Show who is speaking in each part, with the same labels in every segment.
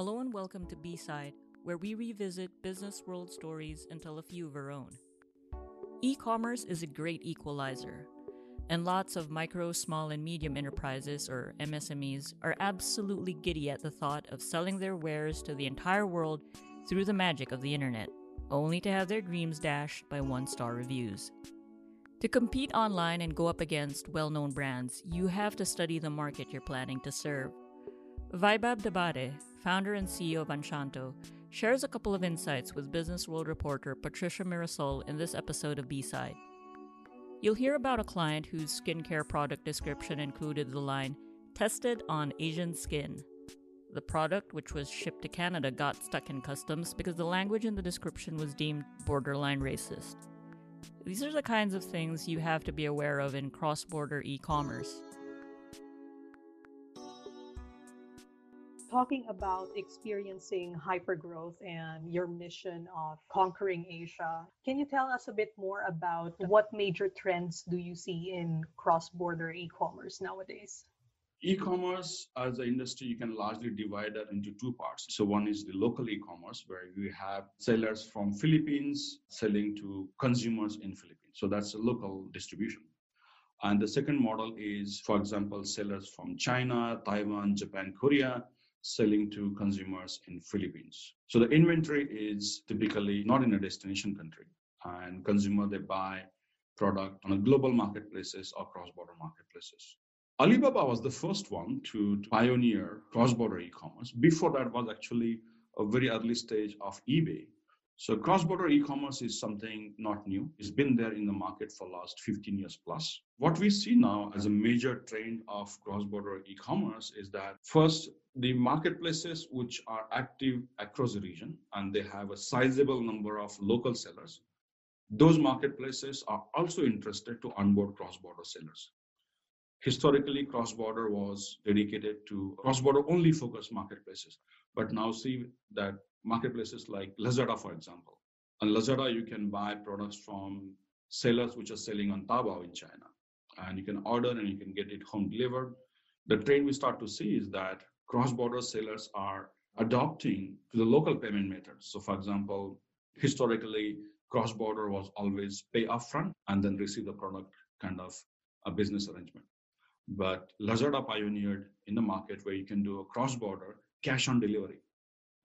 Speaker 1: Hello and welcome to B Side, where we revisit business world stories and tell a few of our own. E commerce is a great equalizer, and lots of micro, small, and medium enterprises, or MSMEs, are absolutely giddy at the thought of selling their wares to the entire world through the magic of the internet, only to have their dreams dashed by one star reviews. To compete online and go up against well known brands, you have to study the market you're planning to serve. Vaibhav Dabade, founder and CEO of Anchanto, shares a couple of insights with Business World reporter Patricia Mirasol in this episode of B Side. You'll hear about a client whose skincare product description included the line, tested on Asian skin. The product, which was shipped to Canada, got stuck in customs because the language in the description was deemed borderline racist. These are the kinds of things you have to be aware of in cross border e commerce.
Speaker 2: Talking about experiencing hypergrowth and your mission of conquering Asia. Can you tell us a bit more about what major trends do you see in cross-border e-commerce nowadays?
Speaker 3: E-commerce as an industry, you can largely divide that into two parts. So one is the local e-commerce, where we have sellers from Philippines selling to consumers in Philippines. So that's a local distribution. And the second model is, for example, sellers from China, Taiwan, Japan, Korea selling to consumers in Philippines. So the inventory is typically not in a destination country, and consumer they buy product on a global marketplaces or cross-border marketplaces. Alibaba was the first one to, to pioneer cross-border e-commerce. Before that was actually a very early stage of eBay, so cross-border e-commerce is something not new. It's been there in the market for last 15 years plus. What we see now as a major trend of cross-border e-commerce is that first, the marketplaces which are active across the region and they have a sizable number of local sellers, those marketplaces are also interested to onboard cross-border sellers. Historically, cross-border was dedicated to cross-border only focused marketplaces, but now see that marketplaces like Lazada, for example. On Lazada, you can buy products from sellers which are selling on Taobao in China. And you can order and you can get it home delivered. The trend we start to see is that cross-border sellers are adopting to the local payment methods. So for example, historically, cross-border was always pay upfront and then receive the product kind of a business arrangement. But Lazada pioneered in the market where you can do a cross-border cash on delivery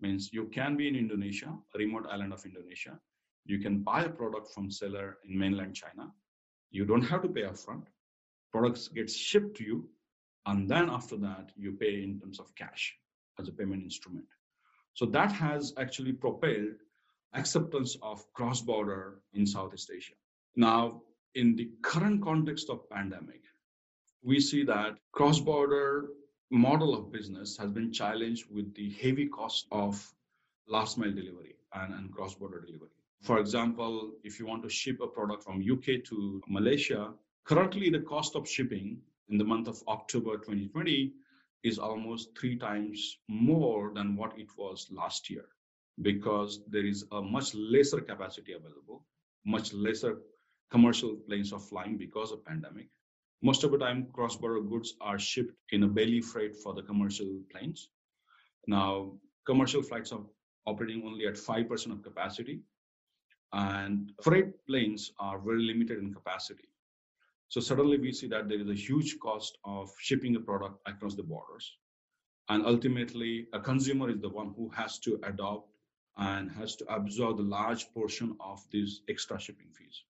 Speaker 3: means you can be in Indonesia, a remote island of Indonesia. You can buy a product from seller in mainland China. You don't have to pay upfront. Products get shipped to you, and then after that you pay in terms of cash as a payment instrument. So that has actually propelled acceptance of cross-border in Southeast Asia. Now, in the current context of pandemic, we see that cross-border model of business has been challenged with the heavy cost of last mile delivery and, and cross-border delivery. For example, if you want to ship a product from UK to Malaysia, currently the cost of shipping in the month of October 2020 is almost three times more than what it was last year because there is a much lesser capacity available, much lesser commercial planes of flying because of pandemic most of the time, cross-border goods are shipped in a belly freight for the commercial planes. Now, commercial flights are operating only at 5% of capacity, and freight planes are very limited in capacity. So suddenly we see that there is a huge cost of shipping a product across the borders. And ultimately, a consumer is the one who has to adopt and has to absorb the large portion of these extra shipping fees.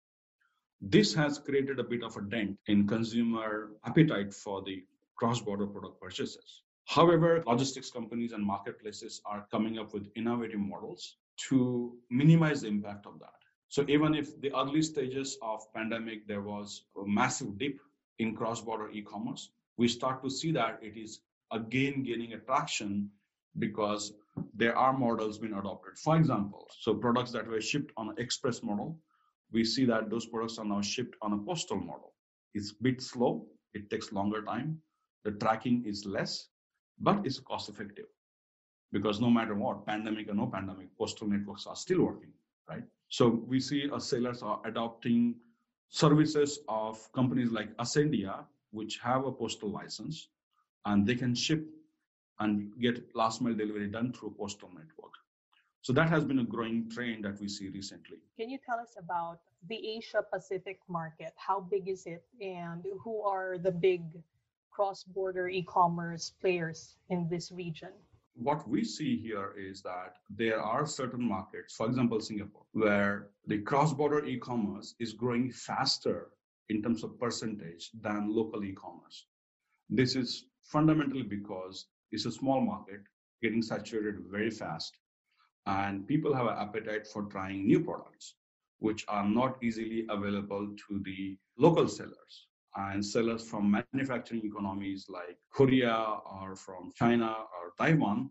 Speaker 3: This has created a bit of a dent in consumer appetite for the cross-border product purchases. However, logistics companies and marketplaces are coming up with innovative models to minimize the impact of that. So even if the early stages of pandemic there was a massive dip in cross-border e-commerce, we start to see that it is again gaining attraction because there are models being adopted. For example, so products that were shipped on express model we see that those products are now shipped on a postal model. It's a bit slow, it takes longer time, the tracking is less, but it's cost effective. Because no matter what, pandemic or no pandemic, postal networks are still working, right? So we see our sellers are adopting services of companies like Asendia, which have a postal license, and they can ship and get last mile delivery done through postal network. So that has been a growing trend that we see recently.
Speaker 2: Can you tell us about the Asia Pacific market? How big is it and who are the big cross-border e-commerce players in this region?
Speaker 3: What we see here is that there are certain markets, for example, Singapore, where the cross-border e-commerce is growing faster in terms of percentage than local e-commerce. This is fundamentally because it's a small market getting saturated very fast and people have an appetite for trying new products which are not easily available to the local sellers. And sellers from manufacturing economies like korea or from china or taiwan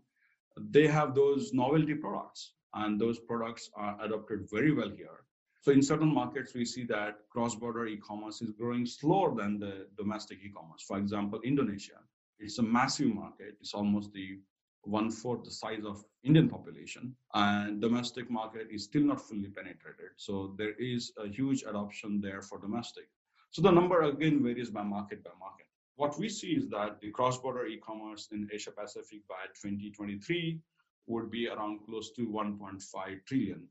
Speaker 3: they have those novelty products and those products are adopted very well here. So in certain markets we see that cross-border e-commerce is growing slower than the domestic e-commerce. For example indonesia it's a massive market. It's almost the one fourth the size of Indian population, and domestic market is still not fully penetrated. So there is a huge adoption there for domestic. So the number again varies by market by market. What we see is that the cross-border e-commerce in Asia Pacific by 2023 would be around close to 1.5 trillion.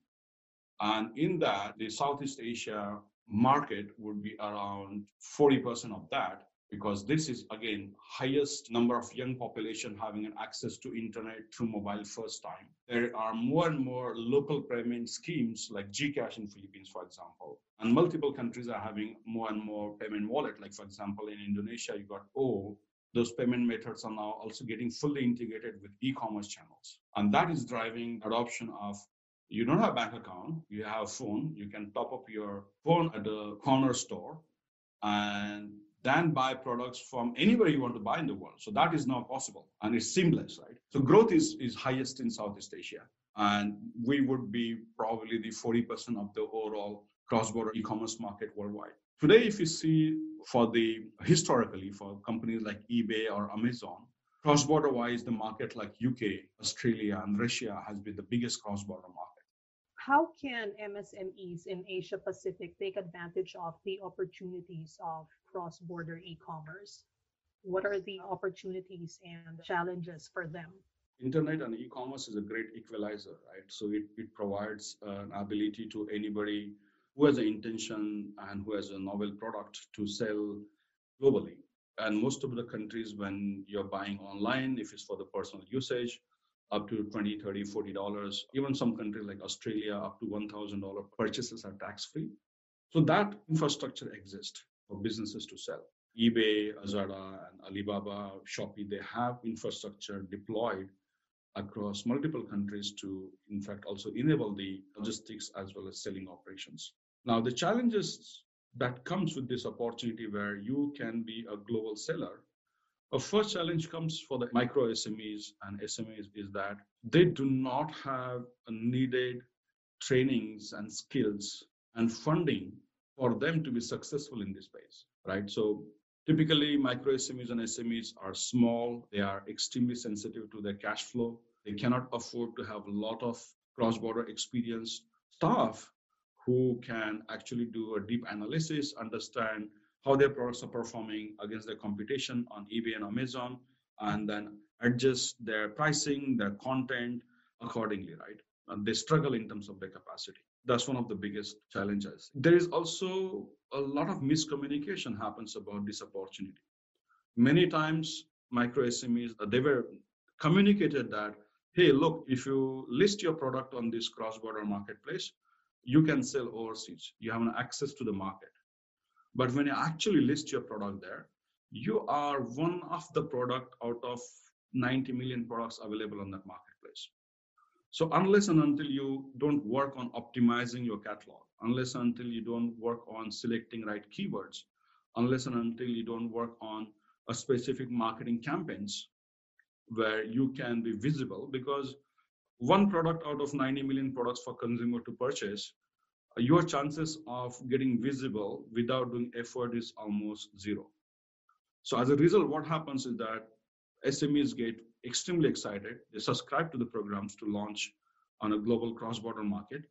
Speaker 3: And in that, the Southeast Asia market would be around 40% of that because this is again highest number of young population having an access to internet through mobile first time. There are more and more local payment schemes like gcash in philippines for example and multiple countries are having more and more payment wallet. Like for example in indonesia you got o. Those payment methods are now also getting fully integrated with e-commerce channels. And that is driving adoption of you don't have bank account you have phone. You can top up your phone at the corner store and than buy products from anywhere you want to buy in the world. So that is now possible and it's seamless, right? So growth is, is highest in Southeast Asia. And we would be probably the 40% of the overall cross-border e-commerce market worldwide. Today, if you see for the historically for companies like eBay or Amazon, cross-border wise, the market like UK, Australia, and Russia has been the biggest cross-border market.
Speaker 2: How can MSMEs in Asia Pacific take advantage of the opportunities of cross-border e-commerce? What are the opportunities and challenges for them?
Speaker 3: Internet and e-commerce is a great equalizer, right? So it, it provides an ability to anybody who has an intention and who has a novel product to sell globally. And most of the countries, when you're buying online, if it's for the personal usage, up to 20 30 40 dollars. Even some countries like australia up to 1000 dollar purchases are tax free so that infrastructure exists for businesses to sell. ebay lazada and alibaba shopee they have infrastructure deployed across multiple countries to in fact also enable the logistics as well as selling operations. Now the challenges that comes with this opportunity where you can be a global seller a first challenge comes for the micro SMEs and SMEs is that they do not have needed trainings and skills and funding for them to be successful in this space, right? So typically micro SMEs and SMEs are small, they are extremely sensitive to their cash flow. They cannot afford to have a lot of cross-border experienced staff who can actually do a deep analysis, understand how their products are performing against their competition on eBay and Amazon, and then adjust their pricing, their content accordingly, right? And they struggle in terms of their capacity. That's one of the biggest challenges. There is also a lot of miscommunication happens about this opportunity. Many times, micro SMEs they were communicated that, hey, look, if you list your product on this cross-border marketplace, you can sell overseas. You have an access to the market but when you actually list your product there, you are one of the product out of 90 million products available on that marketplace. So unless and until you don't work on optimizing your catalog, unless and until you don't work on selecting right keywords, unless and until you don't work on a specific marketing campaigns where you can be visible because one product out of 90 million products for consumer to purchase your chances of getting visible without doing effort is almost zero. So as a result, what happens is that SMEs get extremely excited. They subscribe to the programs to launch on a global cross-border market.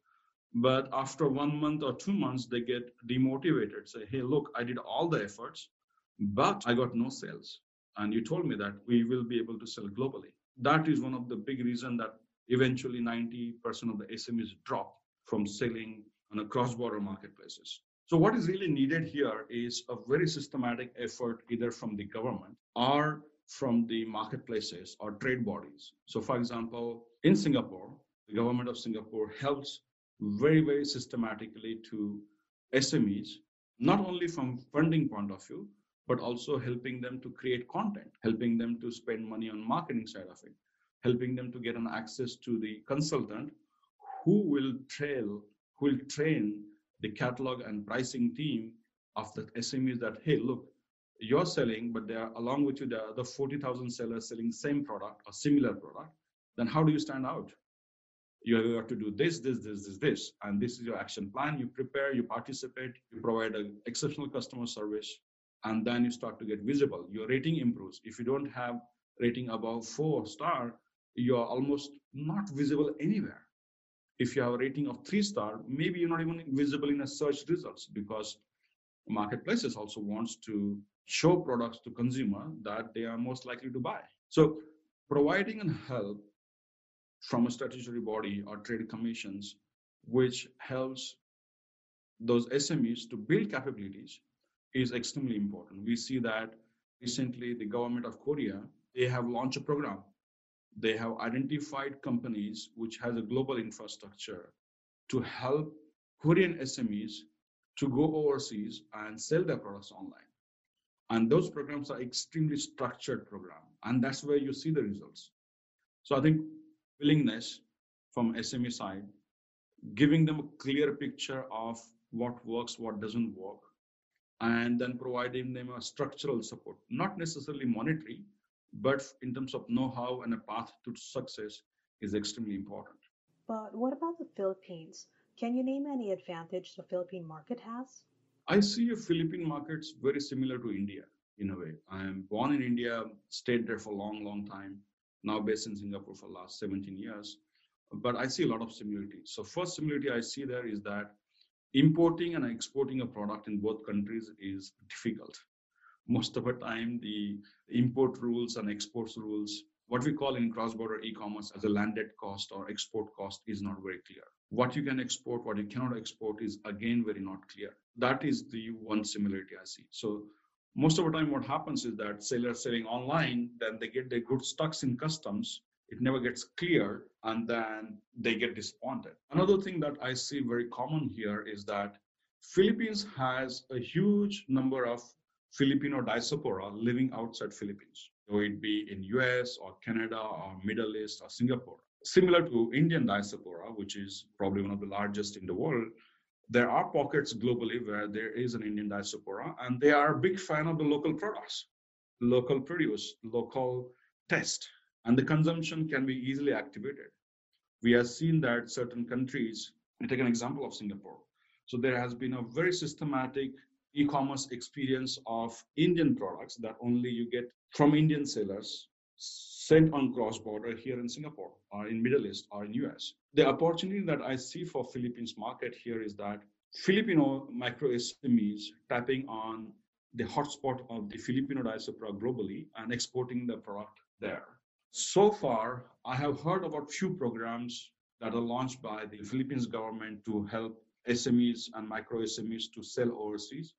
Speaker 3: But after one month or two months, they get demotivated. Say, hey, look, I did all the efforts, but I got no sales. And you told me that we will be able to sell globally. that is one of the big reasons that eventually 90% of the SMEs drop from selling on cross-border marketplaces. So what is really needed here is a very systematic effort either from the government or from the marketplaces or trade bodies. So for example, in Singapore, the government of Singapore helps very, very systematically to SMEs, not only from funding point of view, but also helping them to create content, helping them to spend money on marketing side of it, helping them to get an access to the consultant who will trail, who will train the catalog and pricing team of the SMEs that, hey, look, you're selling, but there along with you, there are other 40,000 sellers selling same product or similar product. Then how do you stand out? You have to do this, this, this, this, this, and this is your action plan. You prepare, you participate, you provide an exceptional customer service, and then you start to get visible your rating improves if you don't have rating above four star you're almost not visible anywhere if you have a rating of three star maybe you're not even visible in a search results because marketplaces also wants to show products to consumer that they are most likely to buy so providing an help from a statutory body or trade commissions which helps those smes to build capabilities is extremely important. We see that recently the government of Korea, they have launched a program. They have identified companies which has a global infrastructure to help Korean SMEs to go overseas and sell their products online. And those programs are extremely structured program. And that's where you see the results. So I think willingness from SME side, giving them a clear picture of what works, what doesn't work, and then providing them a structural support, not necessarily monetary, but in terms of know-how and a path to success is extremely important.
Speaker 2: But what about the Philippines? Can you name any advantage the Philippine market has?
Speaker 3: I see a Philippine markets very similar to India in a way. I am born in India, stayed there for a long, long time, now based in Singapore for the last 17 years. But I see a lot of similarities. So first similarity I see there is that importing and exporting a product in both countries is difficult. Most of the time, the import rules and exports rules, what we call in cross-border e-commerce as a landed cost or export cost is not very clear. What you can export, what you cannot export is again very not clear. That is the one similarity I see. So most of the time what happens is that sellers selling online, then they get their goods stuck in customs it never gets clear and then they get disappointed another thing that i see very common here is that philippines has a huge number of filipino diaspora living outside philippines whether it be in us or canada or middle east or singapore similar to indian diaspora which is probably one of the largest in the world there are pockets globally where there is an indian diaspora and they are a big fan of the local products local produce local test and the consumption can be easily activated. We have seen that certain countries, take an example of Singapore. So there has been a very systematic e-commerce experience of Indian products that only you get from Indian sellers sent on cross-border here in Singapore or in Middle East or in US. The opportunity that I see for Philippines market here is that Filipino micro SMEs tapping on the hotspot of the Filipino diaspora globally and exporting the product there. So far, I have heard about few programs that are launched by the Philippines government to help SMEs and micro SMEs to sell overseas,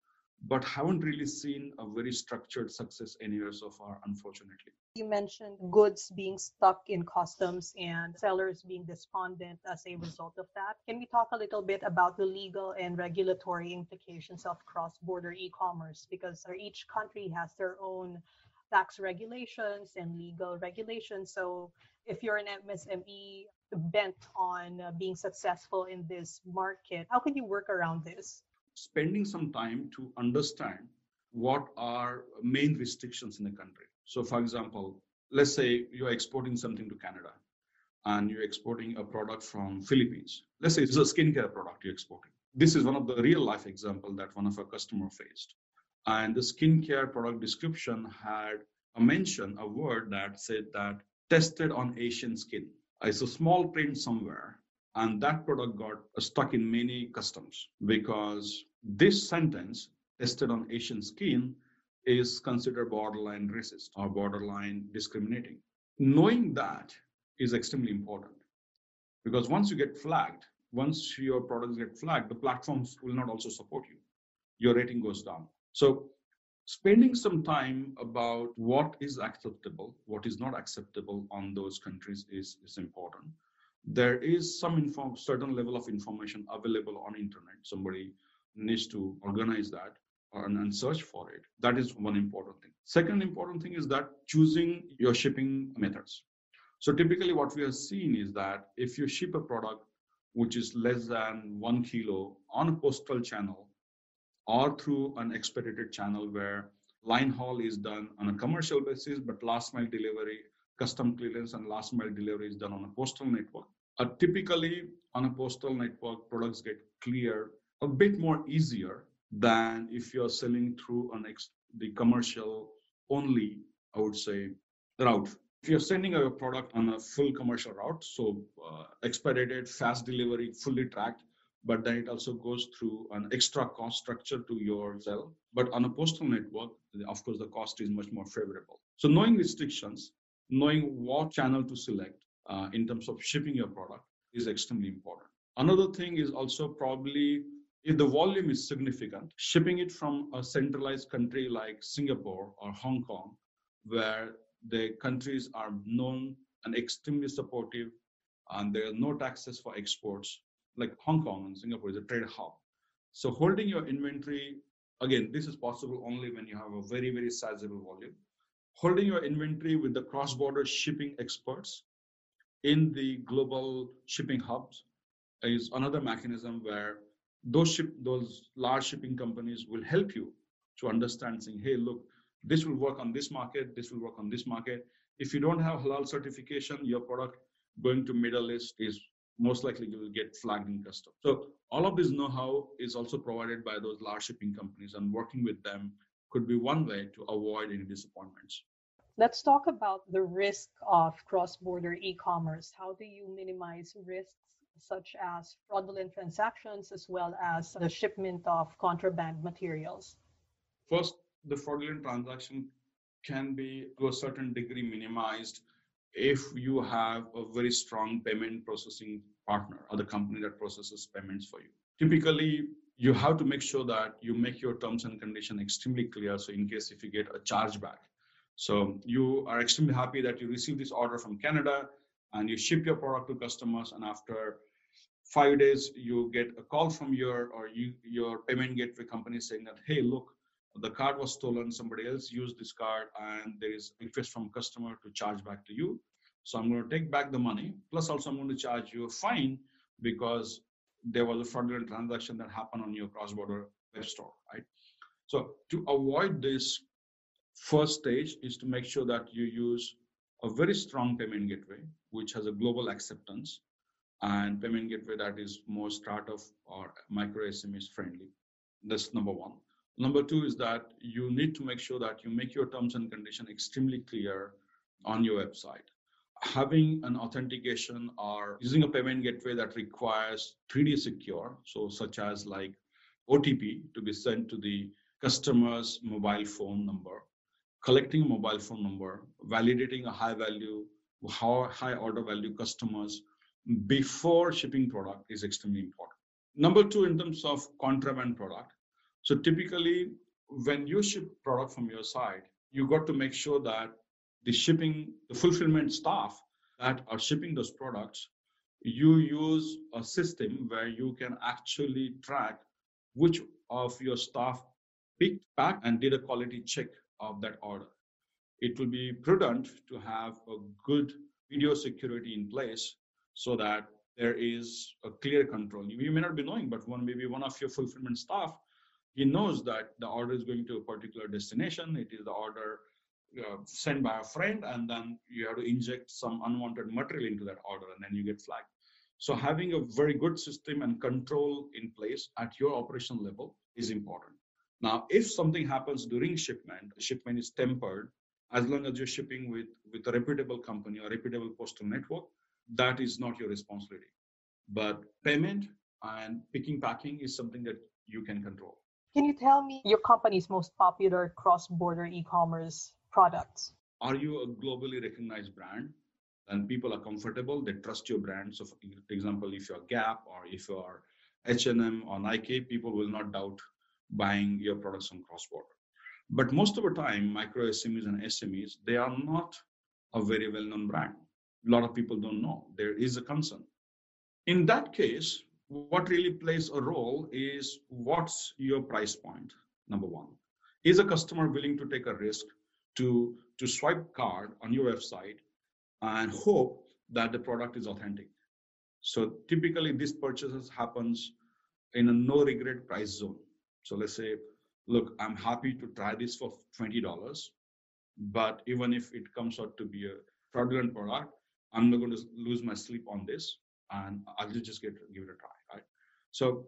Speaker 3: but haven't really seen a very structured success anywhere so far, unfortunately.
Speaker 2: You mentioned goods being stuck in customs and sellers being despondent as a result of that. Can we talk a little bit about the legal and regulatory implications of cross border e commerce? Because each country has their own tax regulations and legal regulations. So if you're an MSME bent on uh, being successful in this market, how can you work around this?
Speaker 3: Spending some time to understand what are main restrictions in the country. So, for example, let's say you're exporting something to Canada and you're exporting a product from Philippines. Let's say it's a skincare product you're exporting. This is one of the real life example that one of our customer faced. And the skincare product description had a mention, a word that said that tested on Asian skin. It's a small print somewhere, and that product got stuck in many customs because this sentence, tested on Asian skin, is considered borderline racist or borderline discriminating. knowing that is extremely important because once you get flagged, once your products get flagged, the platforms will not also support you. Your rating goes down. So spending some time about what is acceptable, what is not acceptable on those countries is, is important. There is some info, certain level of information available on internet. Somebody needs to organize that and, and search for it. That is one important thing. Second important thing is that choosing your shipping methods. So typically what we have seen is that if you ship a product which is less than one kilo on a postal channel or through an expedited channel where line haul is done on a commercial basis, but last mile delivery, custom clearance, and last mile delivery is done on a postal network. Uh, typically, on a postal network, products get cleared a bit more easier than if you're selling through an ex- the commercial only, I would say, route. If you're sending a product on a full commercial route, so uh, expedited, fast delivery, fully tracked, but then it also goes through an extra cost structure to your cell. But on a postal network, of course, the cost is much more favorable. So knowing restrictions, knowing what channel to select uh, in terms of shipping your product is extremely important. Another thing is also probably if the volume is significant, shipping it from a centralized country like Singapore or Hong Kong, where the countries are known and extremely supportive and there are no taxes for exports, like Hong Kong and Singapore is a trade hub. So holding your inventory, again, this is possible only when you have a very, very sizable volume. Holding your inventory with the cross-border shipping experts in the global shipping hubs is another mechanism where those ship those large shipping companies will help you to understand saying, hey, look, this will work on this market, this will work on this market. If you don't have halal certification, your product going to Middle East is most likely you will get flagged in custom. So all of this know-how is also provided by those large shipping companies, and working with them could be one way to avoid any disappointments.
Speaker 2: Let's talk about the risk of cross-border e-commerce. How do you minimize risks such as fraudulent transactions as well as the shipment of contraband materials?
Speaker 3: First, the fraudulent transaction can be to a certain degree minimized if you have a very strong payment processing partner or the company that processes payments for you. Typically, you have to make sure that you make your terms and condition extremely clear. So in case if you get a chargeback, so you are extremely happy that you receive this order from Canada and you ship your product to customers, and after five days you get a call from your or you, your payment gateway company saying that, hey, look, the card was stolen somebody else used this card and there is request from customer to charge back to you so i'm going to take back the money plus also i'm going to charge you a fine because there was a fraudulent transaction that happened on your cross-border web store right so to avoid this first stage is to make sure that you use a very strong payment gateway which has a global acceptance and payment gateway that is more startup or micro SMEs friendly. That's number one. Number two is that you need to make sure that you make your terms and condition extremely clear on your website. Having an authentication or using a payment gateway that requires 3D secure, so such as like OTP to be sent to the customer's mobile phone number, collecting a mobile phone number, validating a high value, high order value customers before shipping product is extremely important. Number two, in terms of contraband product, so typically, when you ship product from your side, you got to make sure that the shipping, the fulfillment staff that are shipping those products, you use a system where you can actually track which of your staff picked, packed, and did a quality check of that order. It will be prudent to have a good video security in place so that there is a clear control. You may not be knowing, but one maybe one of your fulfillment staff he knows that the order is going to a particular destination. It is the order uh, sent by a friend, and then you have to inject some unwanted material into that order, and then you get flagged. So having a very good system and control in place at your operational level is important. Now, if something happens during shipment, shipment is tempered, as long as you're shipping with, with a reputable company or reputable postal network, that is not your responsibility. But payment and picking packing is something that you can control.
Speaker 2: Can you tell me your company's most popular cross-border e-commerce products?
Speaker 3: are you a globally recognized brand? And people are comfortable, they trust your brand. So, for example, if you're Gap or if you're H&M or Nike, people will not doubt buying your products on cross-border. But most of the time, micro SMEs and SMEs, they are not a very well-known brand. A lot of people don't know. There is a concern. In that case, what really plays a role is what's your price point, number one. Is a customer willing to take a risk to, to swipe card on your website and hope that the product is authentic? So typically this purchases happens in a no regret price zone. So let's say, look, I'm happy to try this for $20, but even if it comes out to be a fraudulent product, I'm not going to lose my sleep on this and I'll just get give it a try, right? So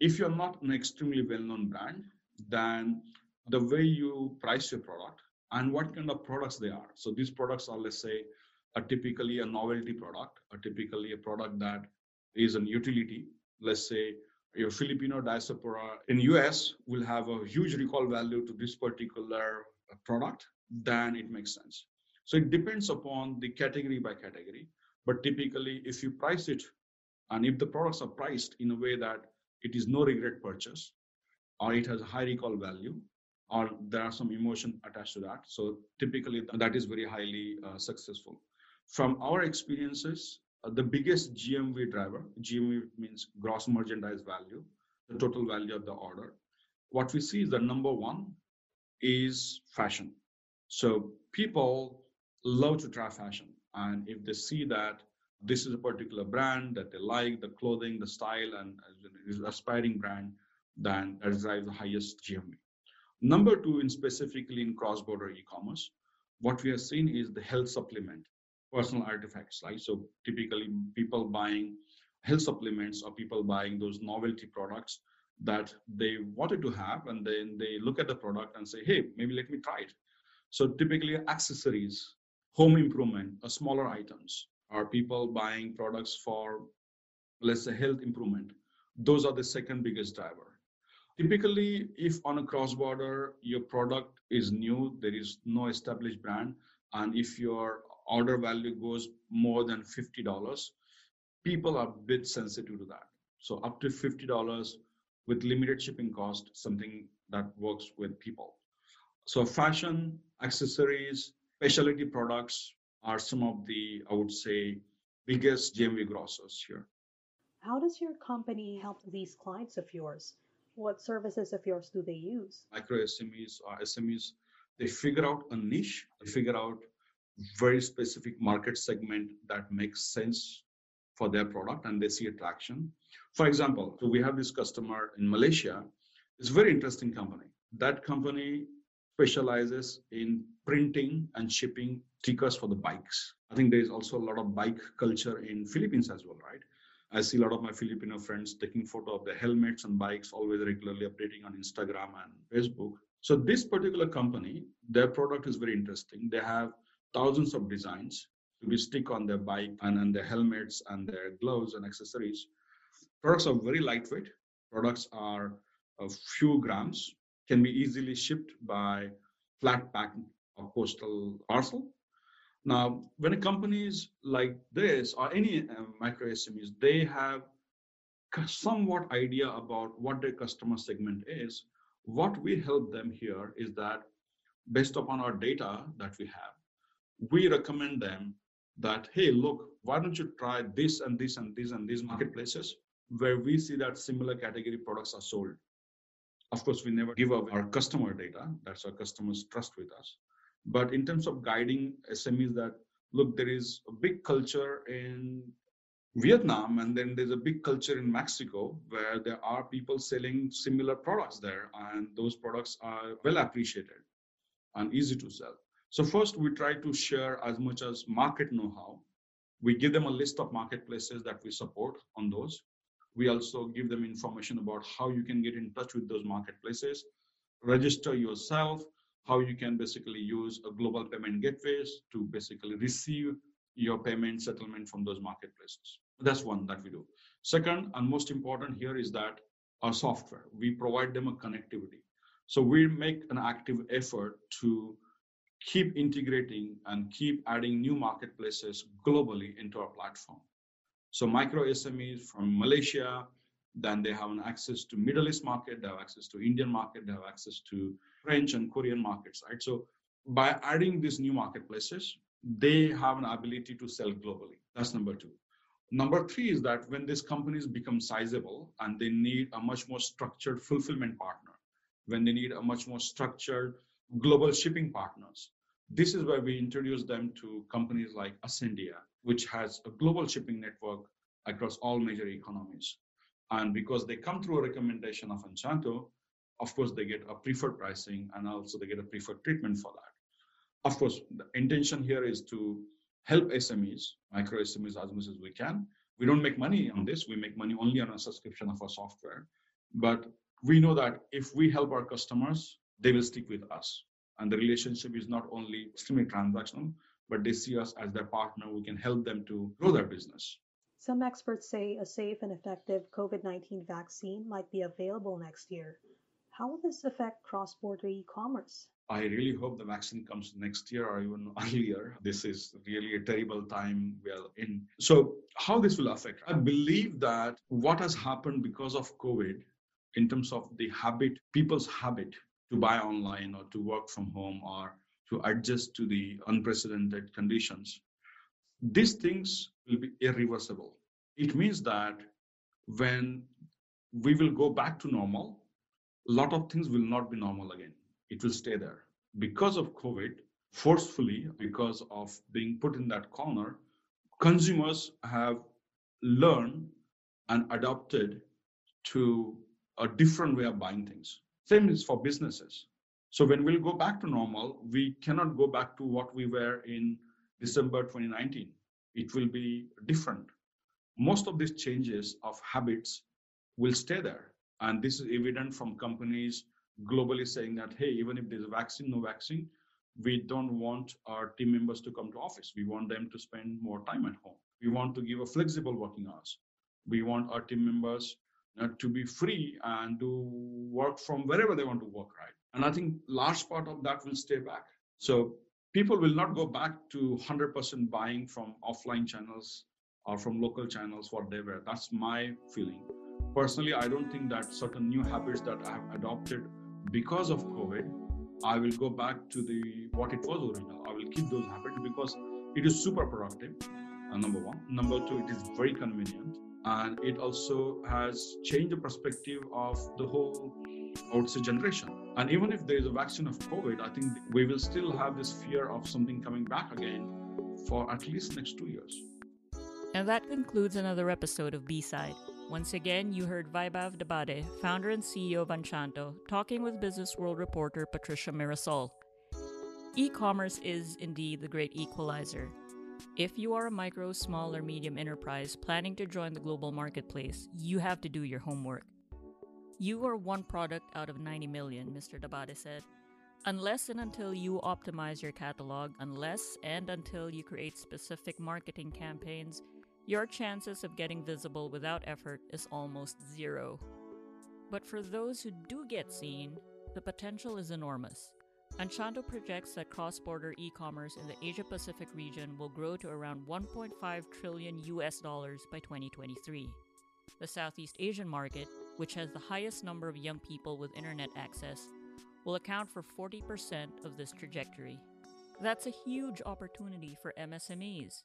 Speaker 3: if you're not an extremely well-known brand, then the way you price your product and what kind of products they are. So these products are, let's say, a typically a novelty product, or typically a product that is an utility. Let's say your Filipino diaspora in US will have a huge recall value to this particular product, then it makes sense. So it depends upon the category by category. But typically, if you price it, and if the products are priced in a way that it is no regret purchase, or it has a high recall value, or there are some emotion attached to that. So typically, that is very highly uh, successful. From our experiences, uh, the biggest GMV driver, GMV means gross merchandise value, the total value of the order. What we see is the number one is fashion. So people love to try fashion. And if they see that this is a particular brand that they like, the clothing, the style, and is an aspiring brand, then that drives the highest GMV. Number two, in specifically in cross-border e-commerce, what we have seen is the health supplement, personal artifacts, right? So typically people buying health supplements or people buying those novelty products that they wanted to have, and then they look at the product and say, hey, maybe let me try it. So typically accessories, home improvement, or smaller items, are people buying products for, let's say, health improvement. Those are the second biggest driver. Typically, if on a cross border, your product is new, there is no established brand, and if your order value goes more than $50, people are a bit sensitive to that. So up to $50 with limited shipping cost, something that works with people. So fashion, accessories, specialty products are some of the, I would say, biggest GMV grossers here.
Speaker 2: How does your company help these clients of yours? What services of yours do they use?
Speaker 3: Micro SMEs or uh, SMEs, they figure out a niche, they figure out very specific market segment that makes sense for their product and they see attraction. For example, so we have this customer in Malaysia. It's a very interesting company. That company specializes in printing and shipping stickers for the bikes. I think there is also a lot of bike culture in Philippines as well, right? I see a lot of my Filipino friends taking photo of their helmets and bikes, always regularly updating on Instagram and Facebook. So this particular company, their product is very interesting. They have thousands of designs to be stick on their bike and, and their helmets and their gloves and accessories. Products are very lightweight. Products are a few grams, can be easily shipped by flat pack or postal parcel. Now, when a companies like this or any uh, micro SMEs, they have somewhat idea about what their customer segment is. What we help them here is that based upon our data that we have, we recommend them that, hey, look, why don't you try this and this and this and these marketplaces where we see that similar category products are sold. Of course, we never give up our customer data. That's our customers' trust with us. But in terms of guiding SMEs that, look, there is a big culture in Vietnam, and then there's a big culture in Mexico where there are people selling similar products there, and those products are well appreciated and easy to sell. So first, we try to share as much as market know-how. We give them a list of marketplaces that we support on those. We also give them information about how you can get in touch with those marketplaces, register yourself, how you can basically use a global payment gateways to basically receive your payment settlement from those marketplaces. That's one that we do. Second, and most important here is that our software, we provide them a connectivity. So we make an active effort to keep integrating and keep adding new marketplaces globally into our platform. So micro SMEs from Malaysia, then they have an access to Middle East market, they have access to Indian market, they have access to French and Korean markets, right? So by adding these new marketplaces, they have an ability to sell globally. That's number two. Number three is that when these companies become sizable and they need a much more structured fulfillment partner, when they need a much more structured global shipping partners, this is where we introduce them to companies like Asendia, which has a global shipping network across all major economies. And because they come through a recommendation of Anchanto, of course, they get a preferred pricing and also they get a preferred treatment for that. Of course, the intention here is to help SMEs, micro SMEs as much as we can. We don't make money on this. We make money only on a subscription of our software. But we know that if we help our customers, they will stick with us. And the relationship is not only extremely transactional, but they see us as their partner. We can help them to grow their business.
Speaker 2: Some experts say a safe and effective COVID 19 vaccine might be available next year. How will this affect cross border e commerce?
Speaker 3: I really hope the vaccine comes next year or even earlier. This is really a terrible time we are in. So, how this will affect? I believe that what has happened because of COVID, in terms of the habit, people's habit to buy online or to work from home or to adjust to the unprecedented conditions, these things will be irreversible. It means that when we will go back to normal, a lot of things will not be normal again. It will stay there. Because of COVID, forcefully, because of being put in that corner, consumers have learned and adopted to a different way of buying things. Same is for businesses. So when we'll go back to normal, we cannot go back to what we were in December 2019. It will be different. Most of these changes of habits will stay there. And this is evident from companies globally saying that, hey, even if there's a vaccine, no vaccine, we don't want our team members to come to office. We want them to spend more time at home. We want to give a flexible working hours. We want our team members uh, to be free and to work from wherever they want to work, right? And I think large part of that will stay back. So people will not go back to 100% buying from offline channels or from local channels, whatever. That's my feeling. Personally, I don't think that certain new habits that I have adopted because of COVID, I will go back to the what it was original. I will keep those habits because it is super productive. Uh, number one. Number two, it is very convenient, and it also has changed the perspective of the whole, say, generation. And even if there is a vaccine of COVID, I think we will still have this fear of something coming back again for at least next two years.
Speaker 1: And that concludes another episode of B Side. Once again, you heard Vaibhav Dabade, founder and CEO of Anchanto, talking with Business World reporter Patricia Mirasol. E commerce is indeed the great equalizer. If you are a micro, small, or medium enterprise planning to join the global marketplace, you have to do your homework. You are one product out of 90 million, Mr. Dabade said. Unless and until you optimize your catalog, unless and until you create specific marketing campaigns, your chances of getting visible without effort is almost zero. But for those who do get seen, the potential is enormous. Anchanto projects that cross border e commerce in the Asia Pacific region will grow to around 1.5 trillion US dollars by 2023. The Southeast Asian market, which has the highest number of young people with internet access, will account for 40% of this trajectory. That's a huge opportunity for MSMEs.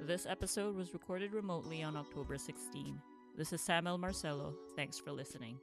Speaker 1: This episode was recorded remotely on October 16. This is Samuel Marcelo. Thanks for listening.